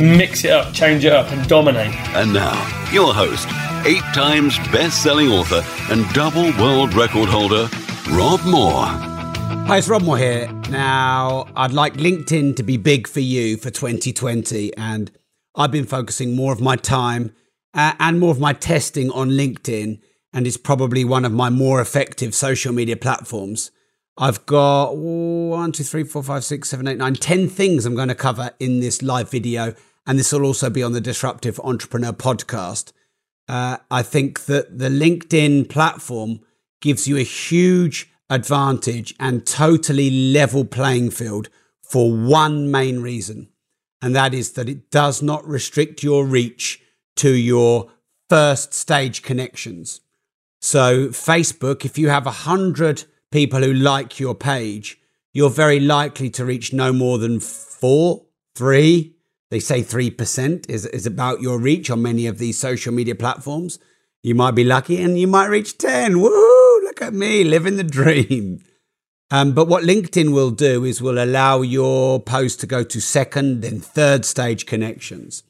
Mix it up, change it up, and dominate. And now, your host, eight times best selling author and double world record holder, Rob Moore. Hi, it's Rob Moore here. Now, I'd like LinkedIn to be big for you for 2020, and I've been focusing more of my time uh, and more of my testing on LinkedIn, and it's probably one of my more effective social media platforms. I've got one, two, three, four, five, six, seven, eight, nine, ten things I'm going to cover in this live video, and this will also be on the Disruptive Entrepreneur podcast. Uh, I think that the LinkedIn platform gives you a huge advantage and totally level playing field for one main reason, and that is that it does not restrict your reach to your first stage connections. So, Facebook, if you have a hundred people who like your page, you're very likely to reach no more than four, three. They say 3% is, is about your reach on many of these social media platforms. You might be lucky and you might reach 10. Woo! Look at me living the dream. Um, but what LinkedIn will do is will allow your post to go to second, then third stage connections.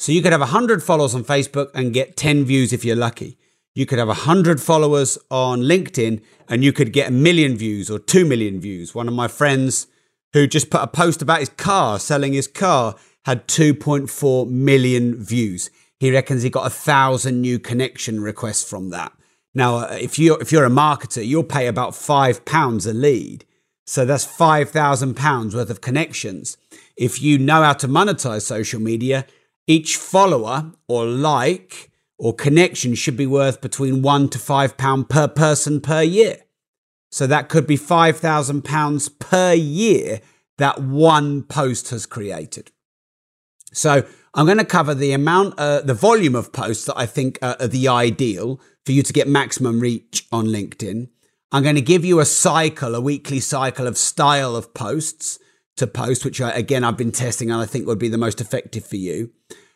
So you could have 100 followers on Facebook and get 10 views if you're lucky. You could have 100 followers on LinkedIn and you could get a million views or 2 million views. One of my friends who just put a post about his car, selling his car, had 2.4 million views. He reckons he got a thousand new connection requests from that. Now, uh, if you're if you're a marketer, you'll pay about five pounds a lead, so that's five thousand pounds worth of connections. If you know how to monetize social media, each follower or like or connection should be worth between one to five pound per person per year. So that could be five thousand pounds per year that one post has created. So I'm going to cover the amount, uh, the volume of posts that I think are, the ideal for you to get maximum reach on LinkedIn. I'm going to give you a cycle, a weekly cycle of style of posts to post, which I, again I've been testing and I think would be the most effective for you.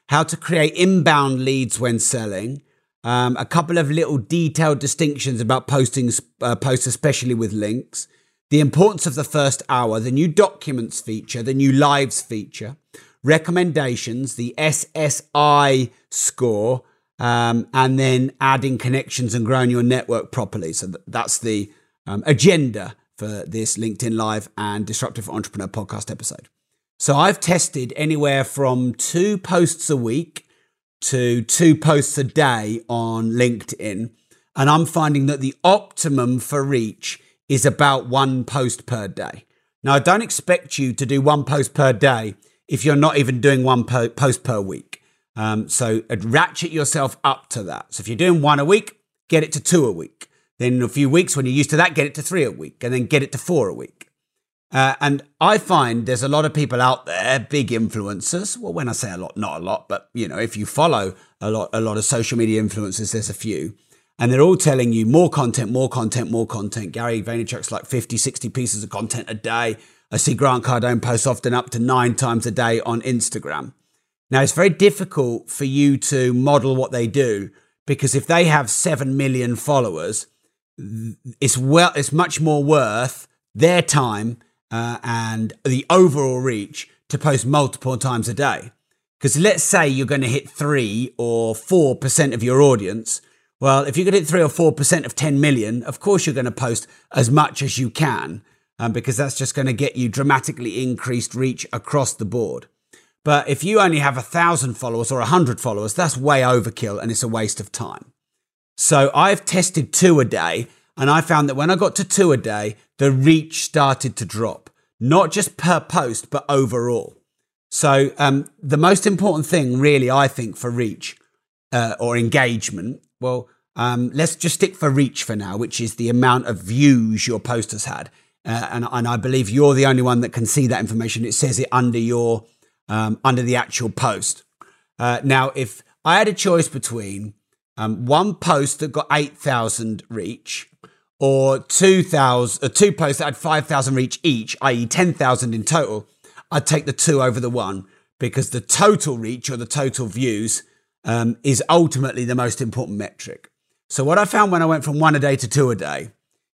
How to create inbound leads when selling. Um, a couple of little detailed distinctions about posting uh, posts, especially with links. The importance of the first hour, the new documents feature, the new lives feature, recommendations, the SSI score, um, and then adding connections and growing your network properly. So that's the um, agenda for this LinkedIn Live and Disruptive Entrepreneur podcast episode. So I've tested anywhere from two posts a week to two posts a day on LinkedIn. And I'm finding that the optimum for reach is about one post per day. Now, I don't expect you to do one post per day if you're not even doing one po- post per week. Um, so uh, ratchet yourself up to that. So if you're doing one a week, get it to two a week. Then in a few weeks, when you're used to that, get it to three a week, and then get it to four a week. Uh, and I find there's a lot of people out there, big influencers. Well, when I say a lot, not a lot, but you know, if you follow a lot, a lot of social media influencers, there's a few, and they're all telling you more content, more content, more content. Gary Vaynerchuk's like 50, 60 pieces of content a day. I see Grant Cardone post often up to nine times a day on Instagram. Now, it's very difficult for you to model what they do because if they have 7 million followers, it's well, it's much more worth their time uh, and the overall reach to post multiple times a day. Because let's say you're going to hit three or four percent of your audience. Well, if you could hit three or four percent of 10 million, of course you're going to post as much as you can, um, because that's just going to get you dramatically increased reach across the board. But if you only have a thousand followers or a hundred followers, that's way overkill and it's a waste of time. So I've tested two a day and I found that when I got to two a day, the reach started to drop, not just per post, but overall. So um, the most important thing, really, I think, for reach uh, or engagement, well, um, let's just stick for reach for now, which is the amount of views your post has had. Uh, and, and I believe you're the only one that can see that information. It says it under your um, under the actual post. Uh, now, if I had a choice between um, one post that got 8,000 reach or 2,000, uh, two posts that had 5,000 reach each, i.e., 10,000 in total, I'd take the two over the one because the total reach or the total views um, is ultimately the most important metric. So, what I found when I went from one a day to two a day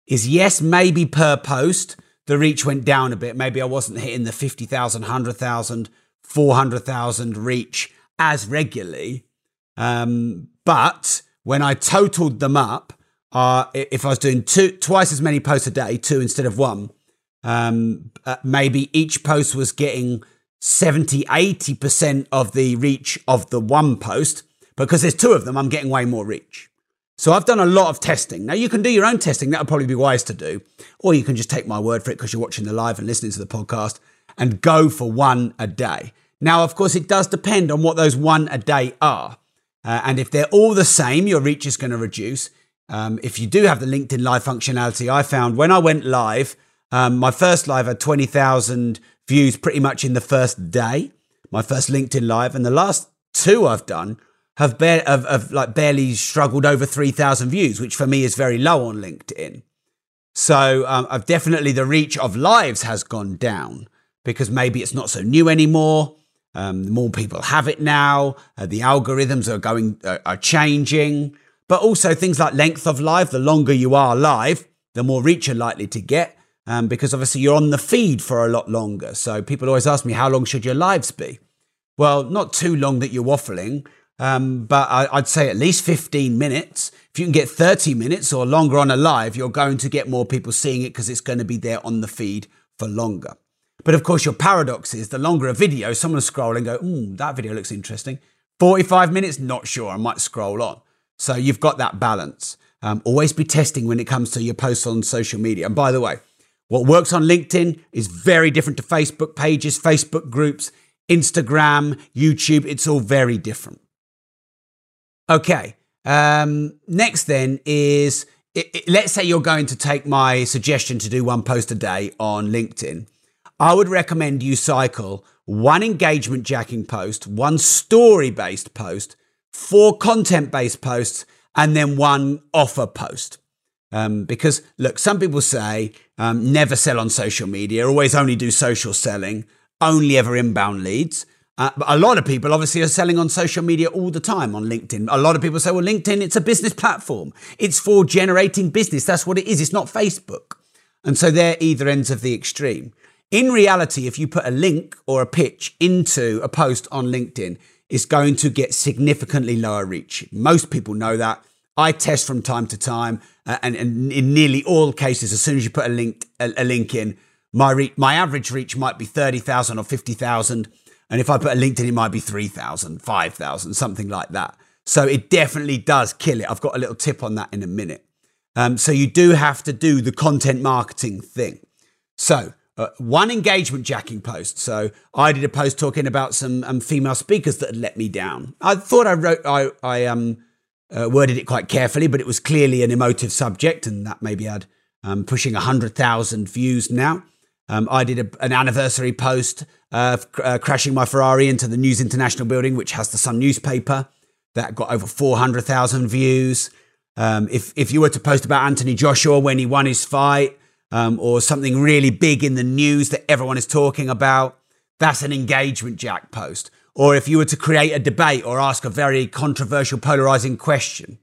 is yes, maybe per post, the reach went down a bit. Maybe I wasn't hitting the 50,000, 100,000, 400,000 reach as regularly. Um, but when I totaled them up, uh, if I was doing two, twice as many posts a day, two instead of one, um, uh, maybe each post was getting 70, 80% of the reach of the one post. Because there's two of them, I'm getting way more reach. So I've done a lot of testing. Now you can do your own testing. That would probably be wise to do. Or you can just take my word for it because you're watching the live and listening to the podcast and go for one a day. Now, of course, it does depend on what those one a day are. Uh, and if they're all the same, your reach is going to reduce. Um, if you do have the LinkedIn Live functionality, I found when I went live, um, my first live had 20,000 views pretty much in the first day, my first LinkedIn Live. And the last two I've done have, have, have like barely struggled over 3,000 views, which for me is very low on LinkedIn. So um, I've definitely the reach of lives has gone down because maybe it's not so new anymore. Um, more people have it now. Uh, the algorithms are going uh, are changing, but also things like length of live. The longer you are live, the more reach you're likely to get. Um, because obviously you're on the feed for a lot longer. So people always ask me, how long should your lives be? Well, not too long that you're waffling, um, but I, would say at least 15 minutes. If you can get 30 minutes or longer on a live, you're going to get more people seeing it because it's going to be there on the feed for longer. But of course, your paradox is the longer a video, someone will scroll and go, hmm, that video looks interesting. 45 minutes, not sure, I might scroll on. So you've got that balance. Um, always be testing when it comes to your posts on social media. And by the way, what works on LinkedIn is very different to Facebook pages, Facebook groups, Instagram, YouTube. It's all very different. Okay. Um, next, then, is it, it, let's say you're going to take my suggestion to do one post a day on LinkedIn. I would recommend you cycle one engagement jacking post, one story based post, four content based posts, and then one offer post. Um, because look, some people say um, never sell on social media, always only do social selling, only ever inbound leads. Uh, but a lot of people obviously are selling on social media all the time on LinkedIn. A lot of people say, well, LinkedIn, it's a business platform. It's for generating business. That's what it is. It's not Facebook. And so they're either ends of the extreme. In reality, if you put a link or a pitch into a post on LinkedIn, it's going to get significantly lower reach. Most people know that. I test from time to time, uh, and, and, in nearly all cases, as soon as you put a link a, a link in, my re- my average reach might be thirty thousand or fifty thousand and if I put a link in, it might be 3,000, 5,000, something like that. So it definitely does kill it. I've got a little tip on that in a minute. Um, so you do have to do the content marketing thing. So uh, one engagement jacking post. So I did a post talking about some um, female speakers that had let me down. I thought I wrote, I, I um, uh, worded it quite carefully, but it was clearly an emotive subject, and that maybe had um, pushing 100,000 views now. Um, I did a, an anniversary post uh, uh, crashing my Ferrari into the News International building, which has the Sun newspaper. That got over 400,000 views. Um, if, if you were to post about Anthony Joshua when he won his fight, um, or something really big in the news that everyone is talking about, that's an engagement jack post. Or if you were to create a debate or ask a very controversial, polarizing question,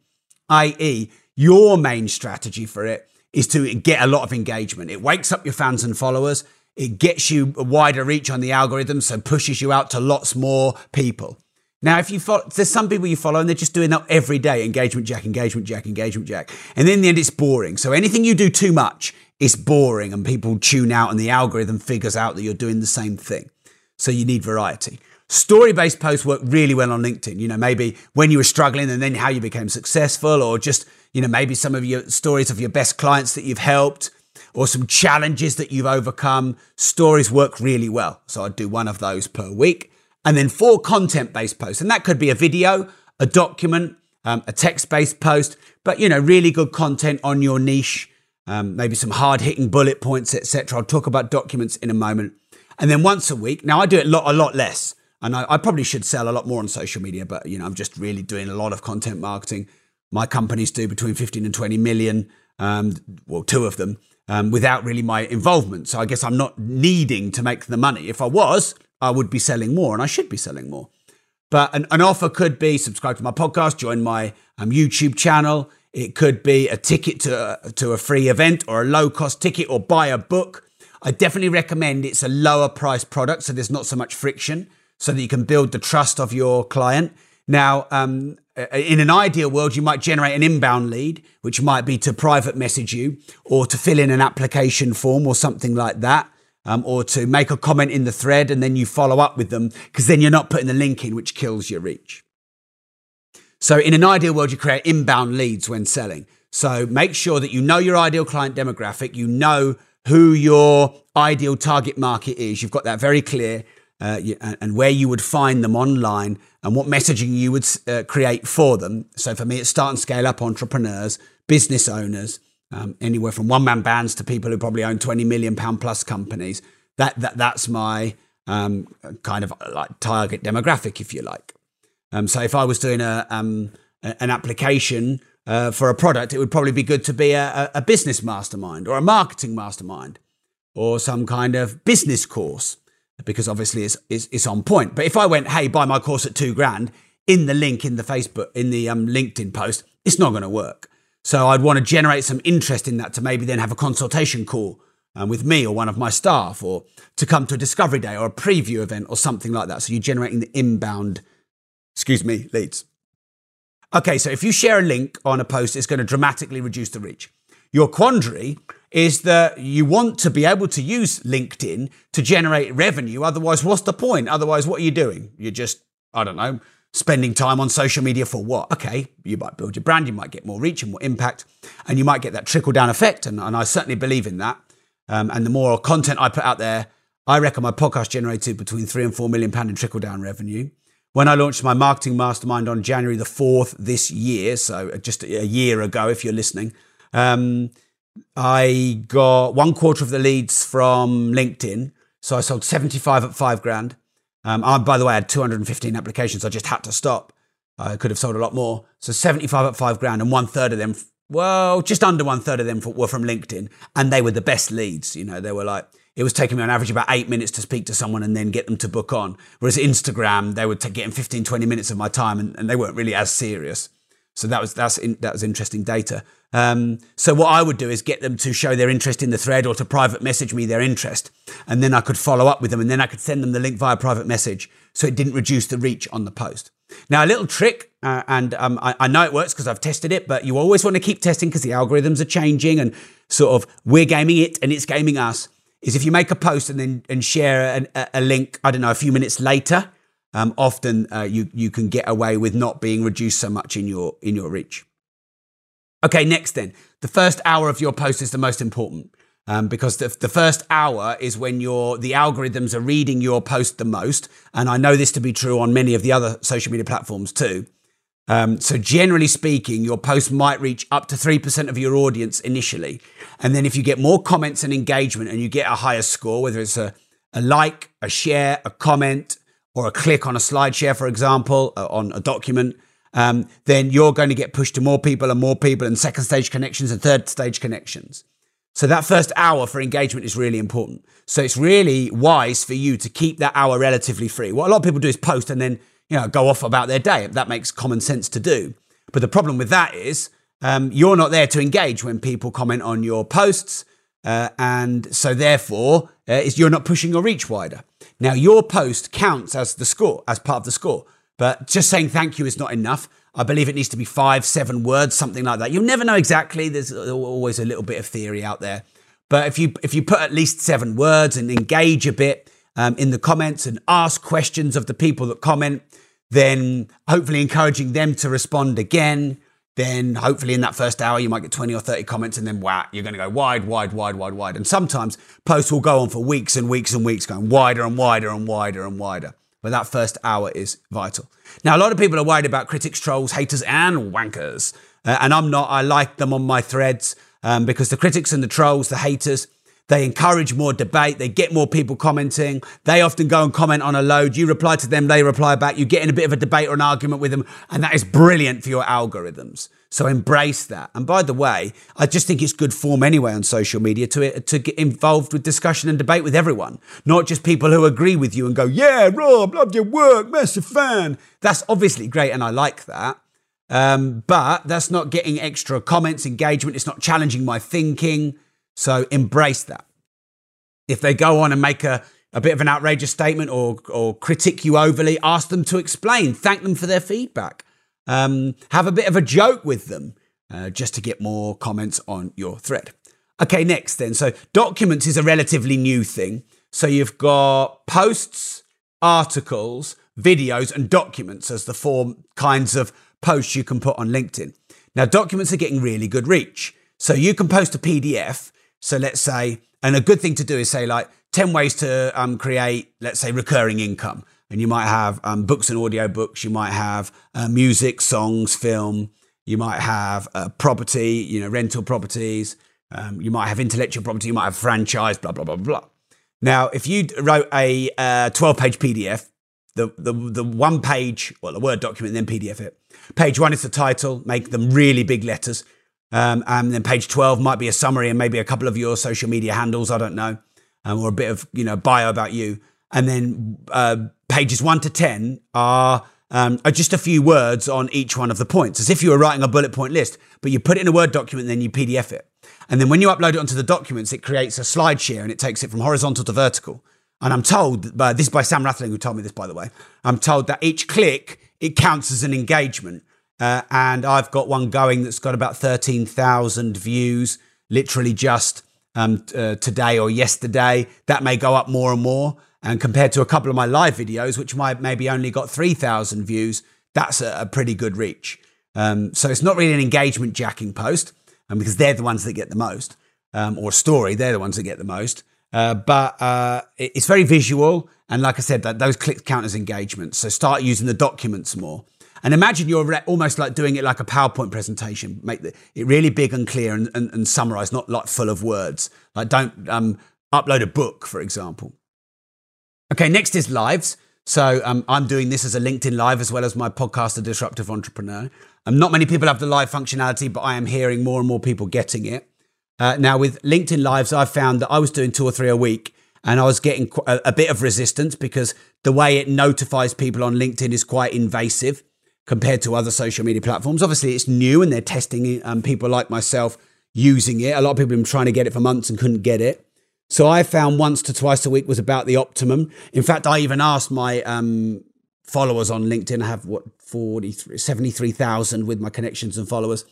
i.e., your main strategy for it is to get a lot of engagement. It wakes up your fans and followers. It gets you a wider reach on the algorithm, so pushes you out to lots more people. Now, if you follow, there's some people you follow and they're just doing that every day engagement jack, engagement jack, engagement jack. And in the end, it's boring. So anything you do too much is boring and people tune out and the algorithm figures out that you're doing the same thing. So you need variety. Story based posts work really well on LinkedIn. You know, maybe when you were struggling and then how you became successful, or just, you know, maybe some of your stories of your best clients that you've helped, or some challenges that you've overcome. Stories work really well. So I'd do one of those per week. And then four content based posts. And that could be a video, a document, um, a text based post, but, you know, really good content on your niche. Um, maybe some hard hitting bullet points, etc. I'll talk about documents in a moment. And then once a week, now I do it a lot, a lot less. And I, I probably should sell a lot more on social media, but you know, I'm just really doing a lot of content marketing. My companies do between 15 and 20 million, um, well, two of them, um, without really my involvement. So I guess I'm not needing to make the money. If I was, I would be selling more and I should be selling more. But an, an offer could be subscribe to my podcast, join my um, YouTube channel. It could be a ticket to, to a free event or a low cost ticket or buy a book. I definitely recommend it's a lower price product so there's not so much friction so that you can build the trust of your client. Now, um, in an ideal world, you might generate an inbound lead, which might be to private message you or to fill in an application form or something like that um, or to make a comment in the thread and then you follow up with them because then you're not putting the link in, which kills your reach. So, in an ideal world, you create inbound leads when selling. So, make sure that you know your ideal client demographic, you know who your ideal target market is. You've got that very clear. Uh, and where you would find them online and what messaging you would uh, create for them. So for me, it's start and scale up entrepreneurs, business owners, um, anywhere from one man bands to people who probably own 20 million pound plus companies. That, that That's my um, kind of like target demographic, if you like. Um, so if I was doing a, um, an application uh, for a product, it would probably be good to be a, a business mastermind or a marketing mastermind or some kind of business course because obviously it's, it's, it's on point. But if I went, hey, buy my course at two grand in the link in the Facebook, in the um, LinkedIn post, it's not going to work. So I'd want to generate some interest in that to maybe then have a consultation call um, with me or one of my staff or to come to a discovery day or a preview event or something like that. So you're generating the inbound, excuse me, leads. Okay, so if you share a link on a post, it's going to dramatically reduce the reach. Your quandary is that you want to be able to use LinkedIn to generate revenue. Otherwise, what's the point? Otherwise, what are you doing? You're just, I don't know, spending time on social media for what? Okay, you might build your brand, you might get more reach and more impact, and you might get that trickle down effect. And, and I certainly believe in that. Um, and the more content I put out there, I reckon my podcast generated between three and four million pound in trickle down revenue. When I launched my marketing mastermind on January the 4th this year, so just a year ago, if you're listening, um, I got one quarter of the leads from LinkedIn. So I sold 75 at five grand. Um, I, by the way, I had 215 applications. I just had to stop. I could have sold a lot more. So 75 at five grand, and one third of them, well, just under one third of them were from LinkedIn, and they were the best leads. You know, they were like, it was taking me on average about eight minutes to speak to someone and then get them to book on. Whereas Instagram, they were getting 15, 20 minutes of my time, and, and they weren't really as serious. So that was that's in, that was interesting data. Um, so what I would do is get them to show their interest in the thread or to private message me their interest, and then I could follow up with them, and then I could send them the link via private message, so it didn't reduce the reach on the post. Now a little trick, uh, and um, I, I, know it works because I've tested it, but you always want to keep testing because the algorithms are changing, and sort of we're gaming it and it's gaming us. Is if you make a post and then and share a, a link, I don't know, a few minutes later um, often uh, you you can get away with not being reduced so much in your in your reach. Okay, next then, the first hour of your post is the most important. Um, because the, the first hour is when your the algorithms are reading your post the most, and I know this to be true on many of the other social media platforms too. Um, so generally speaking, your post might reach up to three percent of your audience initially, and then if you get more comments and engagement, and you get a higher score, whether it's a a like, a share, a comment, or a click on a slide share, for example, uh, on a document, um, then you're going to get pushed to more people and more people and second stage connections and third stage connections. So that first hour for engagement is really important. So it's really wise for you to keep that hour relatively free. What a lot of people do is post and then you know go off about their day. That makes common sense to do. But the problem with that is um, you're not there to engage when people comment on your posts, uh, and so therefore uh, you're not pushing your reach wider. Now, your post counts as the score, as part of the score. But just saying thank you is not enough. I believe it needs to be five, seven words, something like that. You'll never know exactly. There's always a little bit of theory out there. But if you if you put at least seven words and engage a bit um, in the comments and ask questions of the people that comment, then hopefully encouraging them to respond again. Then hopefully in that first hour you might get 20 or 30 comments and then wow you're going to go wide wide wide wide wide. And sometimes posts will go on for weeks and weeks and weeks going wider and wider and wider and wider. But that first hour is vital. Now a lot of people are worried about critics trolls haters and wankers. Uh, and i'm not i like them on my threads um, because the critics and the trolls the haters They encourage more debate. They get more people commenting. They often go and comment on a load. You reply to them, they reply back. You get in a bit of a debate or an argument with them, and that is brilliant for your algorithms. So embrace that. And by the way, I just think it's good form anyway on social media to to get involved with discussion and debate with everyone, not just people who agree with you and go, "Yeah, Rob, love your work, massive fan." That's obviously great, and I like that. Um, but that's not getting extra comments, engagement. It's not challenging my thinking. So embrace that. If they go on and make a, a bit of an outrageous statement or, or critique you overly, ask them to explain. Thank them for their feedback. Um, have a bit of a joke with them uh, just to get more comments on your thread. Okay, next then. So documents is a relatively new thing. So you've got posts, articles, videos, and documents as the four kinds of posts you can put on LinkedIn. Now, documents are getting really good reach. So you can post a PDF so let's say, and a good thing to do is say like 10 ways to um, create, let's say, recurring income. And you might have um, books and audio books. You might have uh, music, songs, film. You might have uh, property, you know, rental properties. Um, you might have intellectual property. You might have franchise, blah, blah, blah, blah. Now, if you wrote a 12 uh, page PDF, the, the, the one page, well, the Word document, then PDF it. Page one is the title, make them really big letters. Um, and then page 12 might be a summary and maybe a couple of your social media handles, I don't know, um, or a bit of, you know, bio about you. And then uh, pages 1 to 10 are, um, are just a few words on each one of the points, as if you were writing a bullet point list, but you put it in a Word document and then you PDF it. And then when you upload it onto the documents, it creates a slide share and it takes it from horizontal to vertical. And I'm told, uh, this is by Sam Rathling, who told me this, by the way. I'm told that each click, it counts as an engagement. Uh, and I've got one going that's got about 13,000 views, literally just um, uh, today or yesterday. That may go up more and more. And compared to a couple of my live videos, which might maybe only got 3,000 views, that's a, a, pretty good reach. Um, so it's not really an engagement jacking post um, because they're the ones that get the most, um, or a story, they're the ones that get the most. Uh, but uh, it's very visual. And like I said, that those clicks count as engagement. So start using the documents more. And imagine you're re- almost like doing it like a PowerPoint presentation. Make the, it really big and clear and, and, and summarize, not like full of words. Like don't um, upload a book, for example. Okay, next is lives. So um, I'm doing this as a LinkedIn live as well as my podcast, The Disruptive Entrepreneur. Um, not many people have the live functionality, but I am hearing more and more people getting it. Uh, now, with LinkedIn Lives, I found that I was doing two or three a week and I was getting a, a bit of resistance because the way it notifies people on LinkedIn is quite invasive compared to other social media platforms. Obviously, it's new and they're testing and people like myself using it. A lot of people have been trying to get it for months and couldn't get it. So I found once to twice a week was about the optimum. In fact, I even asked my um, followers on LinkedIn. I have what 43, 73,000 with my connections and followers.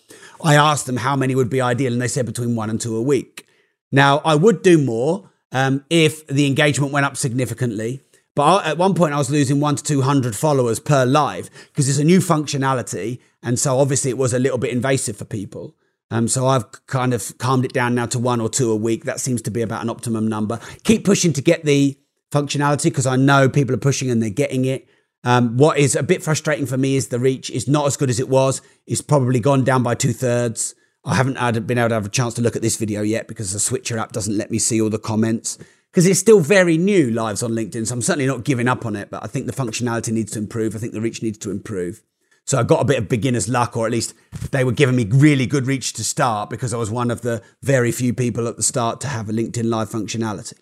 I asked them how many would be ideal, and they said between one and two a week. Now, I would do more um, if the engagement went up significantly. But at one point, I was losing one to 200 followers per live because it's a new functionality. And so obviously, it was a little bit invasive for people. Um, so I've kind of calmed it down now to one or two a week. That seems to be about an optimum number. Keep pushing to get the functionality because I know people are pushing and they're getting it. Um, what is a bit frustrating for me is the reach is not as good as it was. It's probably gone down by two thirds. I haven't had, been able to have a chance to look at this video yet because the Switcher app doesn't let me see all the comments because it's still very new lives on LinkedIn. So I'm certainly not giving up on it, but I think the functionality needs to improve. I think the reach needs to improve. So I got a bit of beginner's luck, or at least they were giving me really good reach to start because I was one of the very few people at the start to have a LinkedIn Live functionality.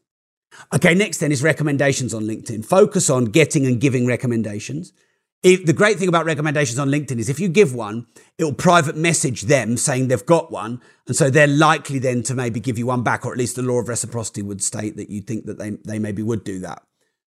Okay, next then is recommendations on LinkedIn. Focus on getting and giving recommendations. If, the great thing about recommendations on LinkedIn is if you give one, it'll private message them saying they've got one. And so they're likely then to maybe give you one back, or at least the law of reciprocity would state that you think that they, they maybe would do that.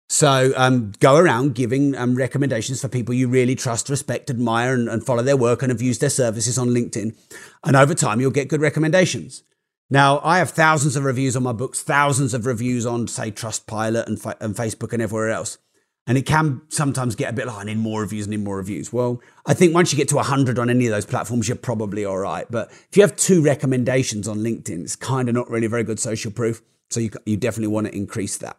So um, go around giving um, recommendations for people you really trust, respect, admire, and, and follow their work and have used their services on LinkedIn. And over time, you'll get good recommendations. Now, I have thousands of reviews on my books, thousands of reviews on, say, Trustpilot and, and Facebook and everywhere else. And it can sometimes get a bit like, I need more reviews, I need more reviews. Well, I think once you get to 100 on any of those platforms, you're probably all right. But if you have two recommendations on LinkedIn, it's kind of not really very good social proof. So you, you definitely want to increase that.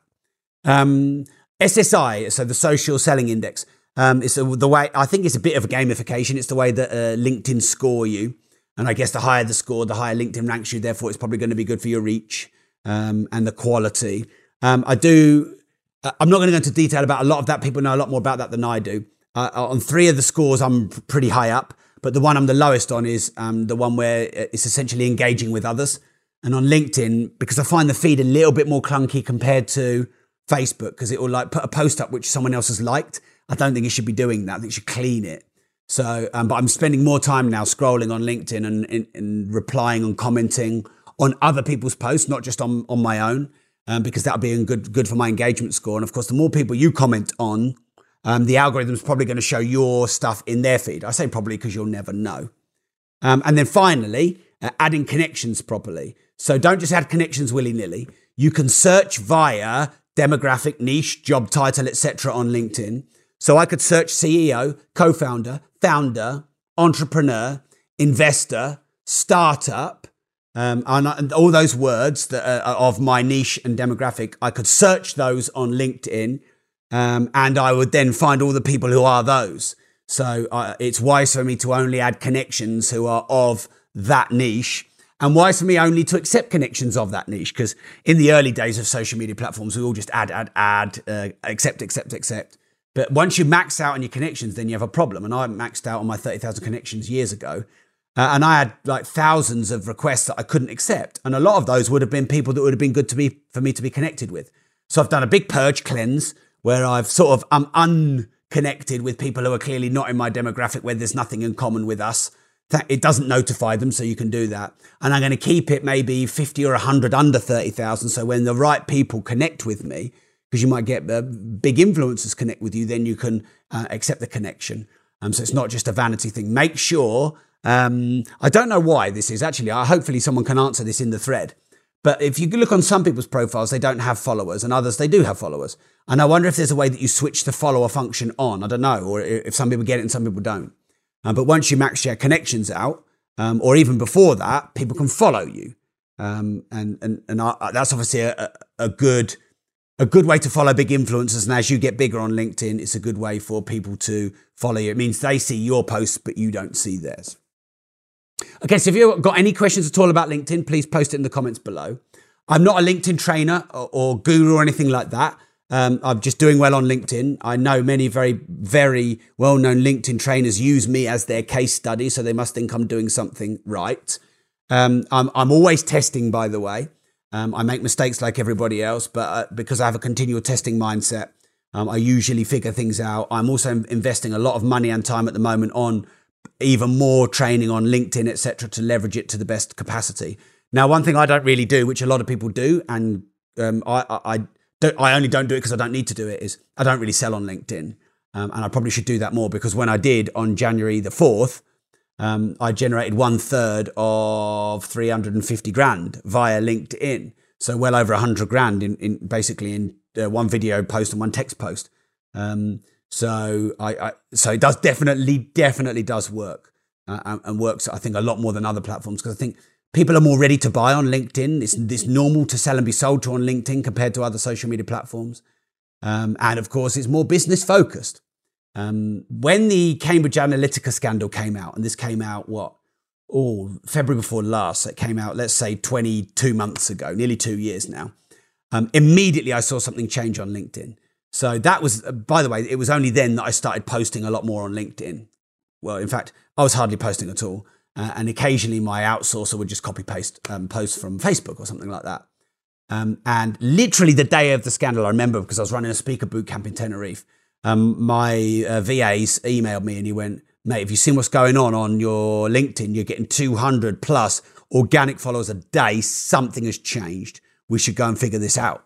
Um, SSI, so the social selling index, um, it's a, the way, I think it's a bit of a gamification. It's the way that uh, LinkedIn score you. And I guess the higher the score, the higher LinkedIn ranks you. Therefore, it's probably going to be good for your reach. um, and the quality. Um, I do. Uh, I'm not going to go into detail about a lot of that. People know a lot more about that than I do. Uh, on three of the scores, I'm pretty high up, but the one I'm the lowest on is um, the one where it's essentially engaging with others. And on LinkedIn, because I find the feed a little bit more clunky compared to Facebook, because it will like put a post up which someone else has liked. I don't think it should be doing that. I think you should clean it. So, um, but I'm spending more time now scrolling on LinkedIn and, and, and, replying and commenting on other people's posts, not just on, on my own, um, because that'll be good good for my engagement score. And of course, the more people you comment on, um, the algorithm's probably going to show your stuff in their feed. I say probably because you'll never know. Um, and then finally, uh, adding connections properly. So don't just add connections willy nilly. You can search via demographic, niche, job title, etc. on LinkedIn. So I could search CEO, co founder, founder, entrepreneur, investor, startup, um, and, and, all those words that are of my niche and demographic. I could search those on LinkedIn um, and I would then find all the people who are those. So uh, it's wise for me to only add connections who are of that niche and wise for me only to accept connections of that niche because in the early days of social media platforms we all just add add add uh, accept accept accept but once you max out on your connections, then you have a problem. And I maxed out on my 30,000 connections years ago. Uh, and I had like thousands of requests that I couldn't accept. And a lot of those would have been people that would have been good to be for me to be connected with. So I've done a big purge cleanse where I've sort of I'm unconnected with people who are clearly not in my demographic where there's nothing in common with us. It doesn't notify them, so you can do that. And I'm going to keep it maybe 50 or 100 under 30,000. So when the right people connect with me, because you might get uh, big influencers connect with you, then you can uh, accept the connection. Um, so it's not just a vanity thing. Make sure. Um, I don't know why this is actually. Uh, hopefully, someone can answer this in the thread. But if you look on some people's profiles, they don't have followers, and others they do have followers. And I wonder if there's a way that you switch the follower function on. I don't know, or if some people get it and some people don't. Um, but once you max your connections out, um, or even before that, people can follow you, um, and and and I, that's obviously a, a good a good way to follow big influencers. And as you get bigger on LinkedIn, it's a good way for people to follow you. It means they see your posts, but you don't see theirs. Okay, so if you've got any questions at all about LinkedIn, please post it in the comments below. I'm not a LinkedIn trainer or, or guru or anything like that. Um, I'm just doing well on LinkedIn. I know many very, very well known LinkedIn trainers use me as their case study, so they must think I'm doing something right. Um, I'm, I'm always testing, by the way. Um, I make mistakes like everybody else, but uh, because I have a continual testing mindset, um, I usually figure things out. I'm also investing a lot of money and time at the moment on even more training on LinkedIn, etc., to leverage it to the best capacity. Now, one thing I don't really do, which a lot of people do, and um, I, I, I, don't, I only don't do it because I don't need to do it, is I don't really sell on LinkedIn. Um, and I probably should do that more because when I did on January the 4th, um, I generated one third of 350 grand via LinkedIn. So well over 100 grand in, in basically in uh, one video post and one text post. Um, so I, I, so it does definitely, definitely does work uh, and works, I think, a lot more than other platforms because I think people are more ready to buy on LinkedIn. It's, it's normal to sell and be sold to on LinkedIn compared to other social media platforms. Um, and of course, it's more business focused. Um, when the Cambridge Analytica scandal came out, and this came out what? Oh, February before last. It came out, let's say, 22 months ago, nearly two years now. Um, immediately, I saw something change on LinkedIn. So that was, uh, by the way, it was only then that I started posting a lot more on LinkedIn. Well, in fact, I was hardly posting at all. Uh, and occasionally my outsourcer would just copy paste um, posts from Facebook or something like that. Um, and literally the day of the scandal, I remember because I was running a speaker boot camp in Tenerife um, my uh, VAs emailed me and he went, mate, have you seen what's going on on your LinkedIn? You're getting 200 plus organic followers a day. Something has changed. We should go and figure this out.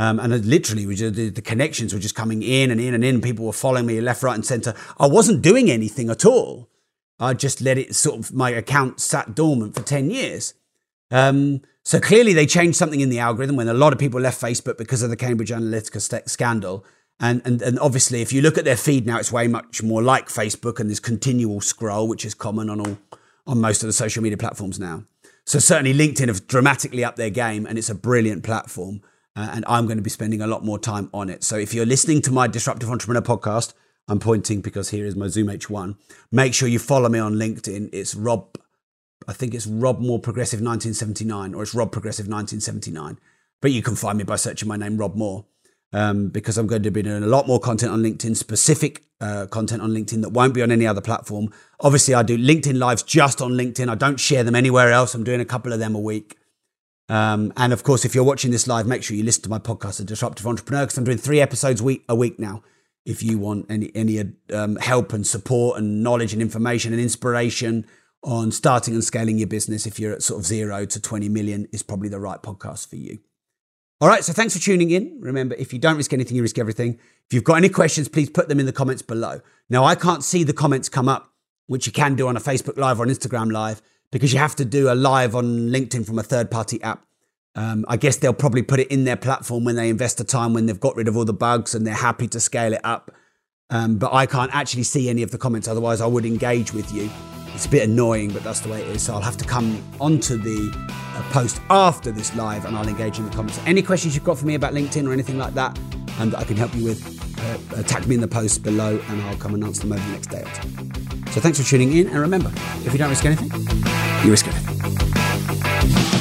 Um, and literally, the, the, connections were just coming in and in and in. People were following me left, right, and center. I wasn't doing anything at all. I just let it sort of, my account sat dormant for 10 years. Um, so clearly, they changed something in the algorithm when a lot of people left Facebook because of the Cambridge Analytica st- scandal. And, and, and obviously, if you look at their feed now, it's way much more like Facebook and this continual scroll, which is common on all on most of the social media platforms now. So certainly, LinkedIn have dramatically upped their game, and it's a brilliant platform. Uh, and I'm going to be spending a lot more time on it. So if you're listening to my Disruptive Entrepreneur podcast, I'm pointing because here is my Zoom H1. Make sure you follow me on LinkedIn. It's Rob I think it's Rob Moore Progressive 1979 or it's Rob Progressive 1979. But you can find me by searching my name, Rob Moore, um, because I'm going to be doing a lot more content on LinkedIn, specific uh, content on LinkedIn that won't be on any other platform. Obviously, I do LinkedIn lives just on LinkedIn. I don't share them anywhere else. I'm doing a couple of them a week. Um, and of course, if you're watching this live, make sure you listen to my podcast, The Disruptive Entrepreneur, because I'm doing three episodes week, a week now. If you want any any um, help and support and knowledge and information and inspiration on starting and scaling your business, if you're at sort of zero to 20 million, is probably the right podcast for you. All right, so thanks for tuning in. Remember, if you don't risk anything, you risk everything. If you've got any questions, please put them in the comments below. Now, I can't see the comments come up, which you can do on a Facebook Live or an Instagram Live, because you have to do a live on LinkedIn from a third party app. Um, I guess they'll probably put it in their platform when they invest the time when they've got rid of all the bugs and they're happy to scale it up. Um, but I can't actually see any of the comments, otherwise, I would engage with you. It's a bit annoying, but that's the way it is. So I'll have to come onto the uh, post after this live and I'll engage in the comments. Any questions you've got for me about LinkedIn or anything like that, and that I can help you with, uh, tag me in the post below and I'll come and answer them over the next day or two. So thanks for tuning in. And remember, if you don't risk anything, you risk everything.